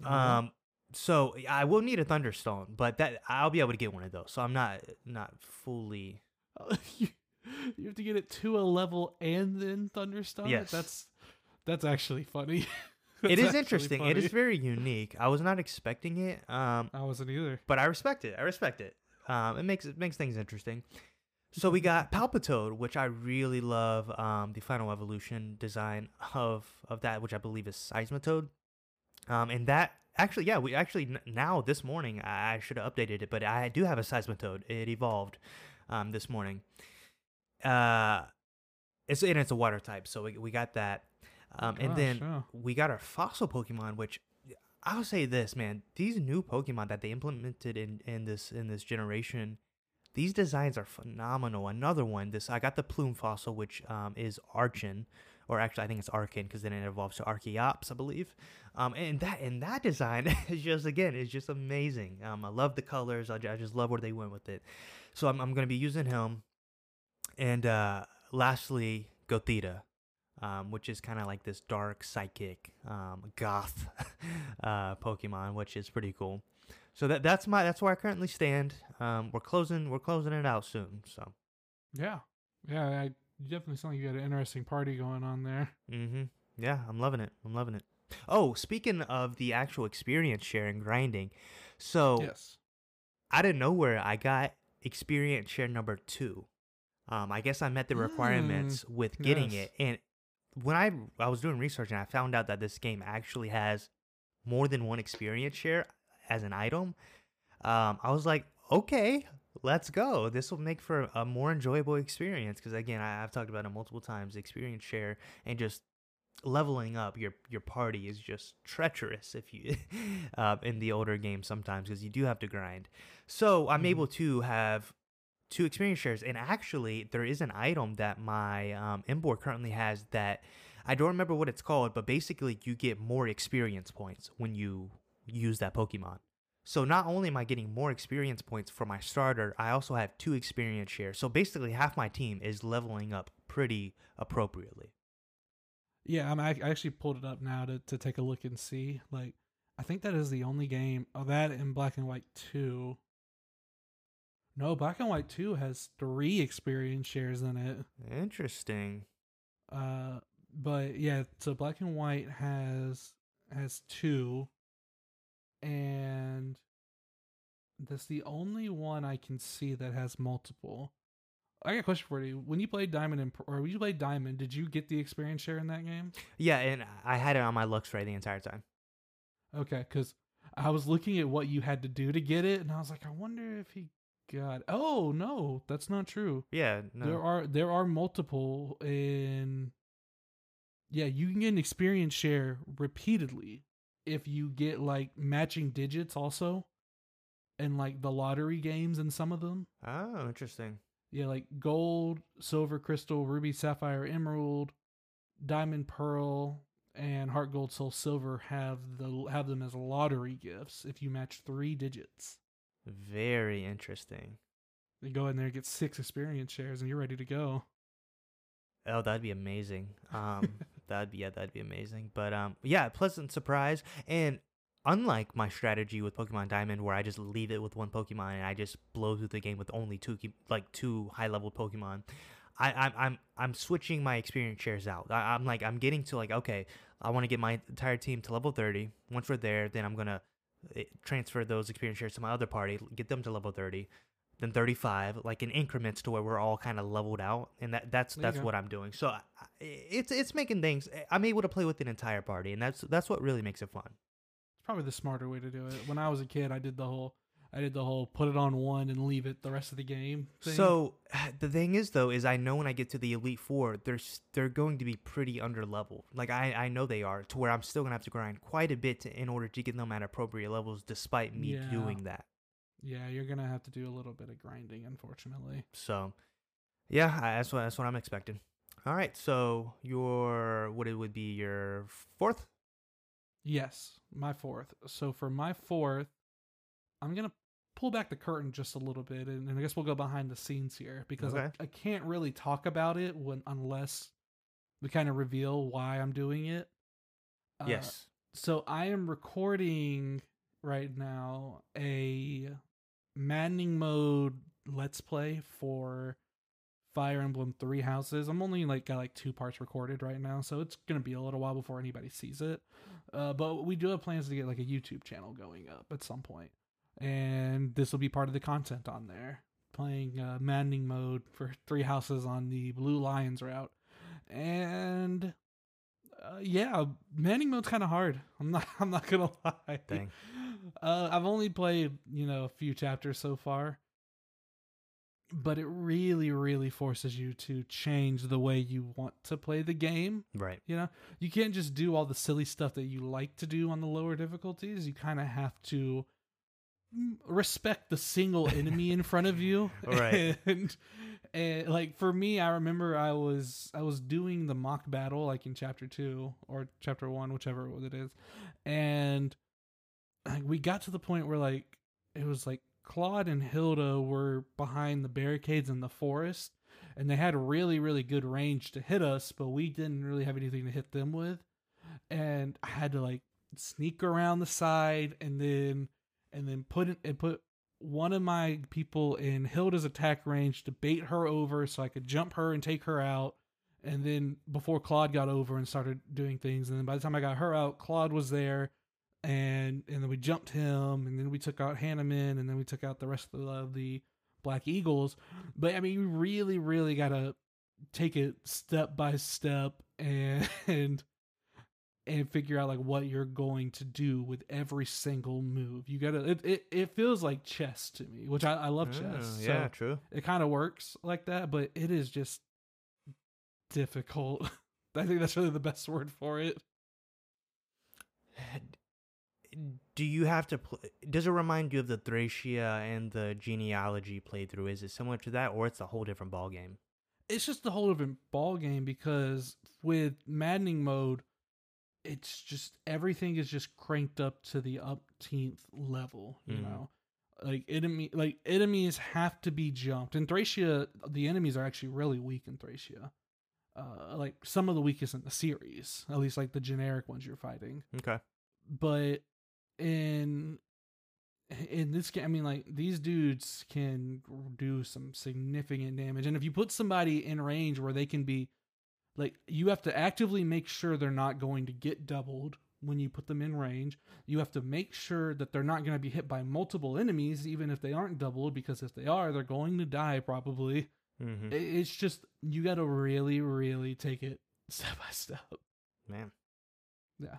Mhm. Um, so I will need a thunderstone, but that I'll be able to get one of those. So I'm not not fully. [LAUGHS] you, you have to get it to a level and then thunderstone. Yes. that's that's actually funny. [LAUGHS] [LAUGHS] it is interesting. It is very unique. I was not expecting it. Um, I wasn't either. but I respect it. I respect it. Um, it makes it makes things interesting. So we got [LAUGHS] Palpitoad, which I really love. Um, the final evolution design of of that, which I believe is Seismitoad. Um, and that actually, yeah, we actually now this morning I I should have updated it, but I do have a Seismitoad. It evolved um this morning. Uh, it's and it's a water type, so we we got that. Um, and then yeah. we got our fossil Pokemon, which I'll say this, man, these new Pokemon that they implemented in, in this in this generation, these designs are phenomenal. Another one, this I got the Plume Fossil, which um, is Archon, or actually I think it's Arkin because then it evolves to Archeops, I believe. Um, and that and that design [LAUGHS] is just again is just amazing. Um, I love the colors. I, I just love where they went with it. So I'm I'm gonna be using him. And uh, lastly, Gothita um, which is kind of like this dark psychic um, goth [LAUGHS] uh, Pokemon, which is pretty cool. So that that's my that's where I currently stand. Um, we're closing we're closing it out soon. So Yeah, yeah. I definitely sound like you got an interesting party going on there. Mm-hmm. yeah, I'm loving it. I'm loving it. Oh, speaking of the actual experience sharing grinding, so Yes. out of nowhere I got experience share number two. Um, I guess I met the requirements with getting Mm, yes. it, and when I I was doing research and I found out that this game actually has more than one experience share as an item, um, I was like, okay, let's go. This will make for a more enjoyable experience because again, I, I've talked about it multiple times. Experience share and just leveling up your your party is just treacherous if you [LAUGHS] uh, in the older games sometimes because you do have to grind. So I'm Mhm. able to have two experience shares, and actually there is an item that my um, Emboar currently has that I don't remember what it's called, but basically you get more experience points when you use that Pokemon. So not only am I getting more experience points for my starter, I also have two experience shares. So basically half my team is leveling up pretty appropriately. Yeah, I'm, I actually pulled it up now to, to take a look and see. Like, I think that is the only game of that in Black and White 2. No, Black and White 2 has three experience shares in it. Interesting. Uh, but yeah, so Black and White has has two, and that's the only one I can see that has multiple. I got a question for you. When you played Diamond and or when you played Diamond, did you get the experience share in that game? Yeah, and I had it on my Luxray the entire time. Okay, because I was looking at what you had to do to get it, and I was like, I wonder if he got. Oh no, that's not true. Yeah, no. There are there are multiple in. Yeah, you can get an experience share repeatedly if you get like matching digits also, and like the lottery games in some of them. oh, interesting. Yeah, like gold, silver, crystal, ruby, sapphire, emerald, diamond, pearl, and heart gold, soul, silver have the have them as lottery gifts if you match three digits. Very interesting. You go in there, get six experience shares, and you're ready to go. Oh, that'd be amazing. Um, [LAUGHS] that'd be yeah, that'd be amazing. But um, yeah, pleasant surprise. And unlike my strategy with Pokemon Diamond, where I just leave it with one Pokemon and I just blow through the game with only two, like two high level Pokemon, I, I'm I'm I'm switching my experience shares out. I, I'm like I'm getting to like okay, I want to get my entire team to level 30. Once we're there, then I'm gonna eh, transfer those experience shares to my other party, get them to level 30 then 35 like in increments to where we're all kind of leveled out and that that's There that's what i'm doing. So I- it's it's making things i'm able to play with an entire party and that's that's what really makes it fun. It's probably the smarter way to do it. When I was a kid, I did the whole I did the whole put it on one and leave it the rest of the game. Thing. So the thing is, though, is I know when I get to the Elite Four, they're they're going to be pretty under level. Like I I know they are, to where I'm still gonna have to grind quite a bit to, in order to get them at appropriate levels, despite me Yeah. doing that. yeah, you're gonna have to do a little bit of grinding, unfortunately. So, yeah, I, that's what that's what I'm expecting. All right, so your what it would be your fourth? Yes, my fourth. So for my fourth, I'm gonna pull back the curtain just a little bit, and, and I guess we'll go behind the scenes here because Okay. I, I can't really talk about it when unless we kind of reveal why I'm doing it. Uh, yes. So I am recording right now a maddening mode let's play for Fire Emblem Three Houses. I'm only like got like two parts recorded right now, so it's gonna be a little while before anybody sees it. Uh, but we do have plans to get like a YouTube channel going up at some point, and this will be part of the content on there. Playing uh, maddening mode for Three Houses on the Blue Lions route, and uh, yeah, maddening mode's kind of hard. I'm not. [LAUGHS] I'm not gonna lie. Dang. [LAUGHS] Uh, I've only played, you know, a few chapters so far, but it really, really forces you to change the way you want to play the game. Right. You know, you can't just do all the silly stuff that you like to do on the lower difficulties. You kind of have to respect the single enemy in front of you. [LAUGHS] Right. And, and like for me, I remember I was I was doing the mock battle like in chapter two or chapter one, whichever it is, and like we got to the point where like it was like Claude and Hilda were behind the barricades in the forest and they had really really good range to hit us but we didn't really have anything to hit them with and I had to like sneak around the side and then and then put it and put one of my people in Hilda's attack range to bait her over so I could jump her and take her out. And then before Claude got over and started doing things and then by the time I got her out Claude was there and and then we jumped him and then we took out Hanneman and then we took out the rest of the, of the Black Eagles. But I mean you really really got to take it step by step [LAUGHS] and and and figure out like what you're going to do with every single move. You gotta it it, it feels like chess to me, which I, I love Oh, chess. yeah, So true. it kind of works like that, but it is just difficult. [LAUGHS] I think that's really the best word for it. [SIGHS] Do you have to play? Does it remind you of the Thracia and the genealogy playthrough? Is it similar to that, or it's a whole different ball game? It's just a whole different ball game because with maddening mode, it's just everything is just cranked up to the upteenth level. You Mhm. know, like enemy like enemies have to be jumped. In Thracia, the enemies are actually really weak in Thracia. Uh, like some of the weakest in the series, at least like the generic ones you're fighting. Okay. but in in this game, I mean, like these dudes can do some significant damage, and if you put somebody in range where they can be, like, you have to actively make sure they're not going to get doubled when you put them in range. You have to make sure that they're not going to be hit by multiple enemies, even if they aren't doubled, because if they are, they're going to die probably. Mm-hmm. It's just you got to really, really take it [LAUGHS] step by step. Man. Yeah.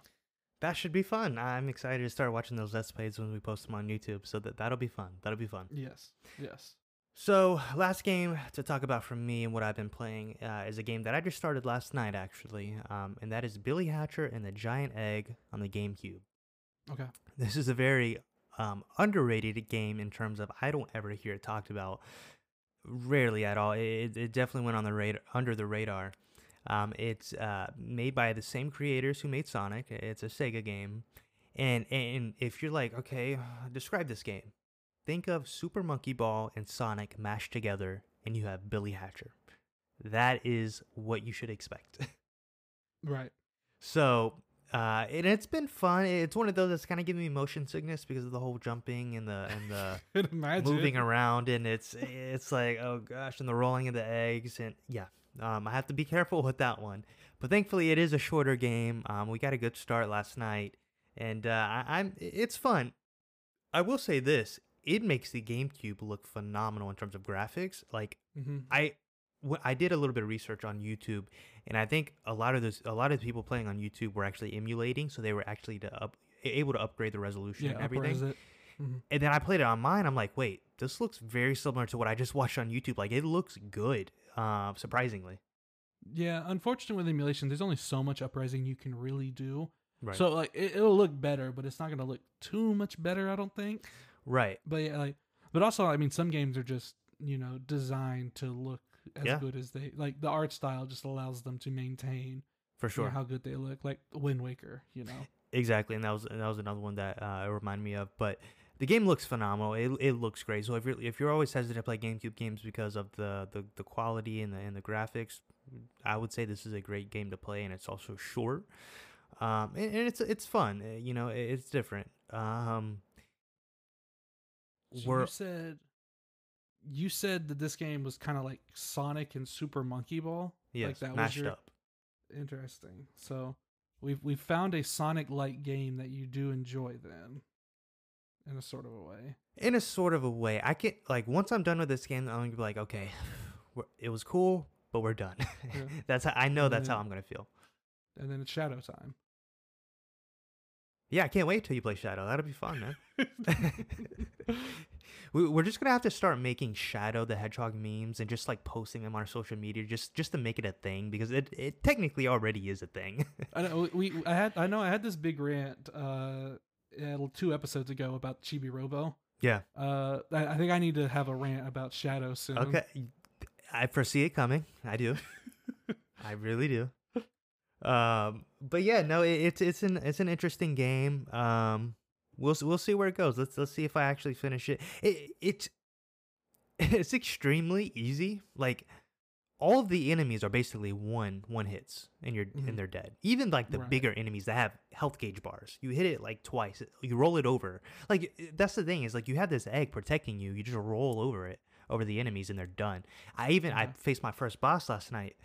That should be fun. I'm excited to start watching those Let's Plays when we post them on YouTube. So that that'll be fun. That'll be fun. Yes. Yes. So last game to talk about from me and what I've been playing uh, is a game that I just started last night actually, um, and that is Billy Hatcher and the Giant Egg on the GameCube. Okay. This is a very um, underrated game in terms of I don't ever hear it talked about, rarely at all. It, it definitely went on the radar, under the radar. Um, it's uh, made by the same creators who made Sonic. It's a Sega game, and and if you're like, okay, describe this game, think of Super Monkey Ball and Sonic mashed together, and you have Billy Hatcher. That is what you should expect. [LAUGHS] Right. So, uh, and it's been fun. It's one of those that's kind of giving me motion sickness because of the whole jumping and the and the [LAUGHS] moving around, and it's it's like oh gosh, and the rolling of the eggs, and yeah, um, I have to be careful [LAUGHS] with that one. But thankfully, it is a shorter game. Um, we got a good start last night, and uh, I, I'm it's fun. I will say this: it makes the GameCube look phenomenal in terms of graphics. Like hmm I I did a little bit of research on YouTube, and I think a lot of those a lot of the people playing on YouTube were actually emulating, so they were actually to up, able to upgrade the resolution Yeah. and everything. Mhm. And then I played it on mine. I'm like, wait, this looks very similar to what I just [LAUGHS] watched on YouTube. Like, it looks good, uh, surprisingly. Yeah, unfortunately with emulation, there's only so much uprising you can really do. Right. So like it, it'll look better, but it's not gonna look too much better, I don't think. Right. But yeah, like, but also, I mean, some games are just you know designed to look as Yeah. good as they like. The art style just allows them to maintain For you know, sure. how good they look, like Wind Waker. You know, [LAUGHS] Exactly, and that was and that was another one that uh, it reminded me of. But the game looks phenomenal. It, it looks great. So if you're if you're always hesitant to play GameCube games because of the, the, the quality and the and the graphics, I would say this is a great game to play, and it's also short. Um, and, and it's it's fun. uh, You know, it, it's different. Um, So we're you said you said that this game was kind of like Sonic and Super Monkey Ball. yes, like that was your- up. Interesting. So we've we've found a Sonic like game that you do enjoy then, in a sort of a way. In a sort of a way, I can like once I'm done with this game, I'm gonna be like, okay, [SIGHS] it was cool, but we're done. Yeah. [LAUGHS] that's how I know. And That's how I'm gonna feel. And then it's Shadow Time. Yeah, I can't wait till you play Shadow. That'll be fun, man. [LAUGHS] [LAUGHS] we, we're just gonna have to start making Shadow the Hedgehog memes and just like posting them on our social media, just just to make it a thing because it it technically already is a thing. [LAUGHS] I know we I had I know I had this big rant uh uh, two episodes ago about Chibi Robo. yeah. Uh, I, I think I need to have a rant about Shadow soon. Okay. I foresee it coming. I do. I really do. Um, but yeah, no, it, it's it's an it's an interesting game. Um, we'll we'll see where it goes. Let's let's see if I actually finish it. It it's [LAUGHS] it's extremely easy. Like all of the enemies are basically one one hits and you're Mhm. and they're dead. Even like the Right. bigger enemies that have health gauge bars, you hit it like twice. You roll it over. Like that's the thing is like you have this egg protecting you. You just roll over it over the enemies and they're done. I even I faced my first boss last night.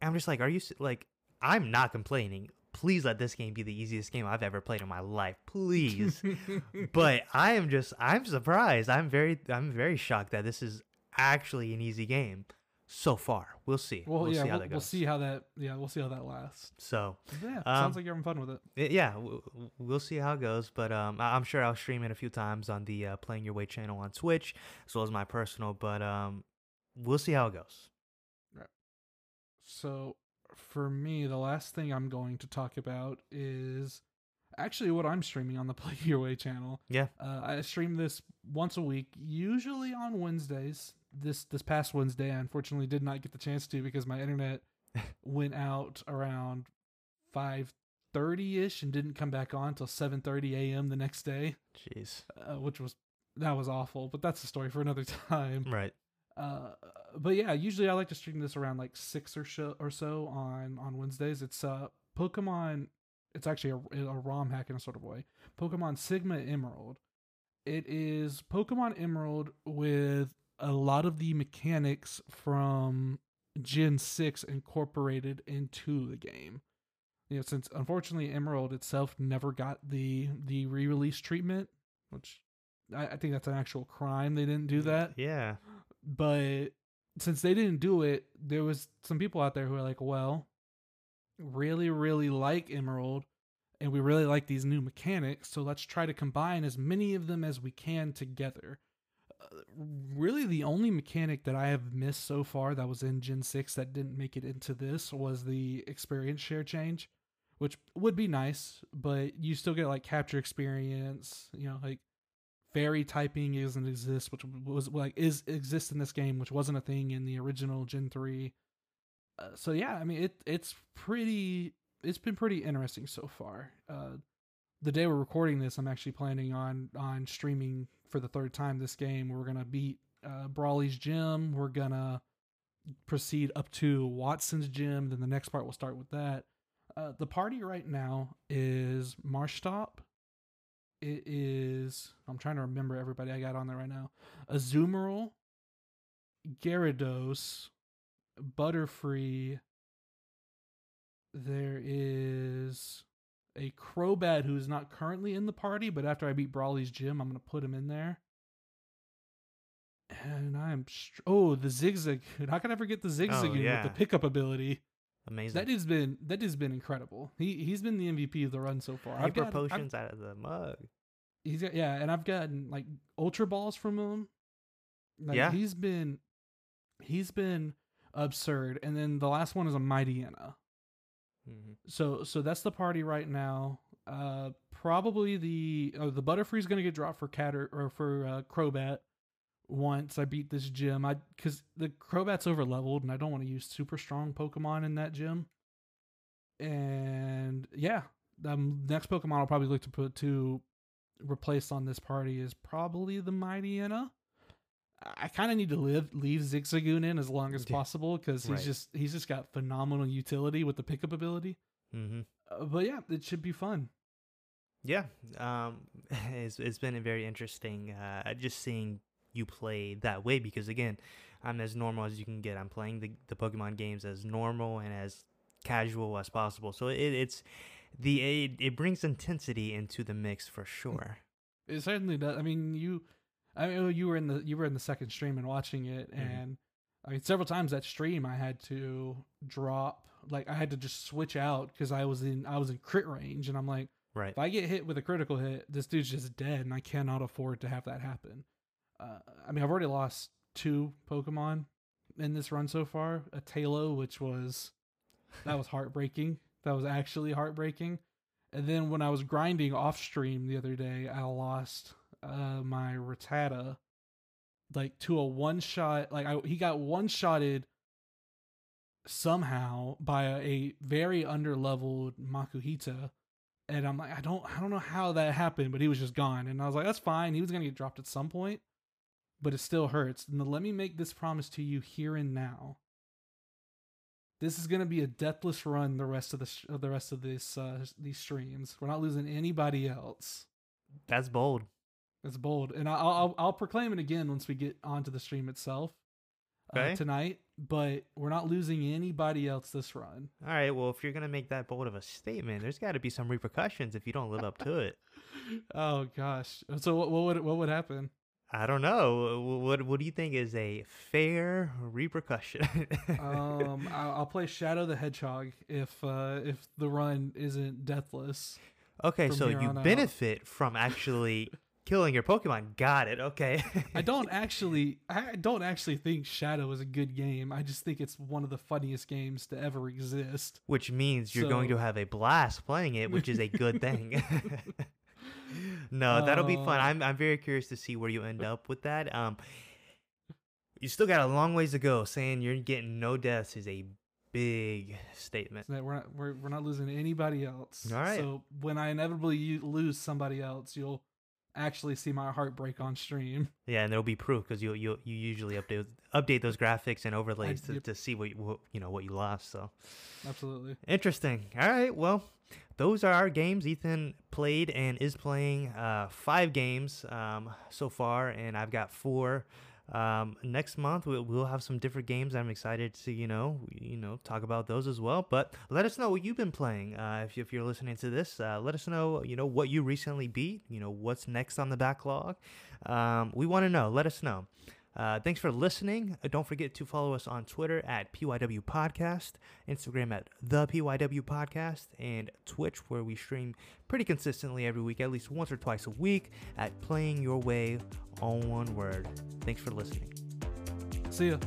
I'm just like, are you like? I'm not complaining. Please let this game be the easiest game I've ever played in my life, please. [LAUGHS] but I am just I'm surprised. I'm very I'm very shocked that this is actually an easy game so far. We'll see. well, we'll yeah, see how we'll, that we'll see how that yeah we'll see how that lasts. So Yeah, Um, sounds like you're having fun with it. i- yeah, w- w- we'll see how it goes. But um, I- I'm sure I'll stream it a few times on the uh, Playing Your Way channel on Twitch, as well as my personal. But um, we'll see how it goes. Right. So for me, the last thing I'm going to talk about is actually what I'm streaming on the [LAUGHS] Play Your Way channel. Yeah. Uh, I stream this once a week, usually on Wednesdays. This this past Wednesday, I unfortunately did not get the chance to because my internet [LAUGHS] went out around five thirty ish and didn't come back on until seven thirty a.m. the next day, Jeez. uh, which was that was awful. But that's a story for another [LAUGHS] time. Right. Uh, but yeah, usually I like to stream this around like six or so or so on on Wednesdays. It's uh Pokemon. It's actually a, a ROM hack in a sort of way. Pokemon Sigma Emerald. It is Pokemon Emerald with a lot of the mechanics from Gen Six incorporated into the game. You know, since unfortunately Emerald itself never got the the re-release treatment, which I, I think that's an actual crime. They didn't do that Yeah. But since they didn't do it, there was some people out there who are like, well, really, really like Emerald, and we really like these new mechanics, so let's try to combine as many of them as we can together. Uh, really, the only mechanic that I have missed so far that was in Gen 6 that didn't make it into this was the experience share change, which would be nice, but you still get like capture experience, you know, like fairy typing doesn't exist, which was like is exists in this game, which wasn't a thing in the original Gen three. Uh, so yeah, I mean it it's pretty it's been pretty interesting so far. Uh, the day we're recording this, I'm actually planning on on streaming for the third time this game. We're gonna beat uh, Brawly's gym. We're gonna proceed up to Watson's gym. Then the next part will start with that. Uh, the party right now is Marshtomp. It is. I'm trying to remember everybody I got on there right now. Azumarill, Gyarados, Butterfree. There is a Crobat who is not currently in the party, but after I beat Brawly's gym, I'm going to put him in there. And I'm str- oh the zigzag. How can I forget the Zigzagoon yeah. Oh, with the pickup ability? Amazing. That has been that has been incredible. He he's been the MVP of the run so far. I've got, I've- potions out of the mug. He's got yeah, and I've gotten like ultra balls from him. Like, Yeah. he's been he's been absurd. And then the last one is a Mightyena. Mhm. So so that's the party right now. Uh, probably the oh, the Butterfree's gonna get dropped for Cat or, or for uh, Crobat once I beat this gym. I because the Crobat's over leveled and I don't want to use super strong Pokemon in that gym. And yeah, um, next Pokemon I'll probably look to put to replace on this party is probably the Mightyena. I kind of need to live leave Zigzagoon in as long as possible because he's Right. just he's just got phenomenal utility with the pickup ability. Mhm. Uh, but yeah, it should be fun. Yeah, um, [LAUGHS] it's it's been a very interesting. Uh, just seeing you play that way because again, I'm as normal as you can get. I'm playing the the Pokemon games as normal and as casual as possible. So it, it's the it, it brings intensity into the mix for sure. It certainly does. I mean, you, I mean, you were in the you were in the second stream and watching it, Mhm. and I mean, several times that stream I had to drop, like I had to just switch out because I was in I was in crit range, and I'm like, Right. if I get hit with a critical hit, this dude's just dead, and I cannot afford to have that happen. Uh, I mean, I've already lost two Pokemon in this run so far. A Taillow, which was that was heartbreaking. that was actually heartbreaking. And then when I was grinding off stream the other day, I lost uh, my Rattata like to a one shot. Like I, he got one shotted somehow by a, a very under leveled Makuhita. And I'm like, I don't, I don't know how that happened, but he was just gone. And I was like, that's fine. He was gonna get dropped at some point, but it still hurts. And let me make this promise to you here and now. This is gonna be a deathless run the rest of the sh- the rest of this uh, these streams. We're not losing anybody else. That's bold. That's bold, and I'll I'll, I'll proclaim it again once we get onto the stream itself uh, Okay. tonight. But we're not losing anybody else this run. All right. Well, if you're gonna make that bold of a statement, there's got to be some repercussions if you don't live up to it. [LAUGHS] oh gosh! So what, what would what would happen? I don't know. What What do you think is a fair repercussion? um, [LAUGHS] I'll, I'll play Shadow the Hedgehog if uh, if the run isn't deathless. okay, so you on out. benefit from actually killing your Pokemon. Got it. Okay. I don't [LAUGHS] actually I don't actually think Shadow is a good game. I just think it's one of the funniest games to ever exist. which means you're going to have a blast playing it, which is a good thing. [LAUGHS] [LAUGHS] no, that'll be fun. Uh, I'm I'm very curious to see where you end up with that. Um, you still got a long ways to go. Saying you're getting no deaths is a big statement. That we're not we're, we're not losing anybody else. All right. So when I inevitably lose somebody else, you'll actually see my heart break on stream. Yeah, and there'll be proof because you you you usually update update those graphics and overlays to, yep. to see what you, what, you know what you lost. So Absolutely. Interesting. All right. Well, those are our games. Ethan played and is playing uh, five games um, so far, and I've got four. Um, next month we'll, we'll have some different games. I'm excited to you know you know talk about those as well. But let us know what you've been playing. Uh, if, if you're listening to this, uh, let us know you know what you recently beat. You know what's next on the backlog. Um, we want to know. Let us know. Uh, thanks for listening. Uh, Don't forget to follow us on Twitter at PYW Podcast, Instagram at The PYW Podcast, and Twitch, where we stream pretty consistently every week, at least once or twice a week, at Playing Your Way, all one word. Thanks for listening. See ya.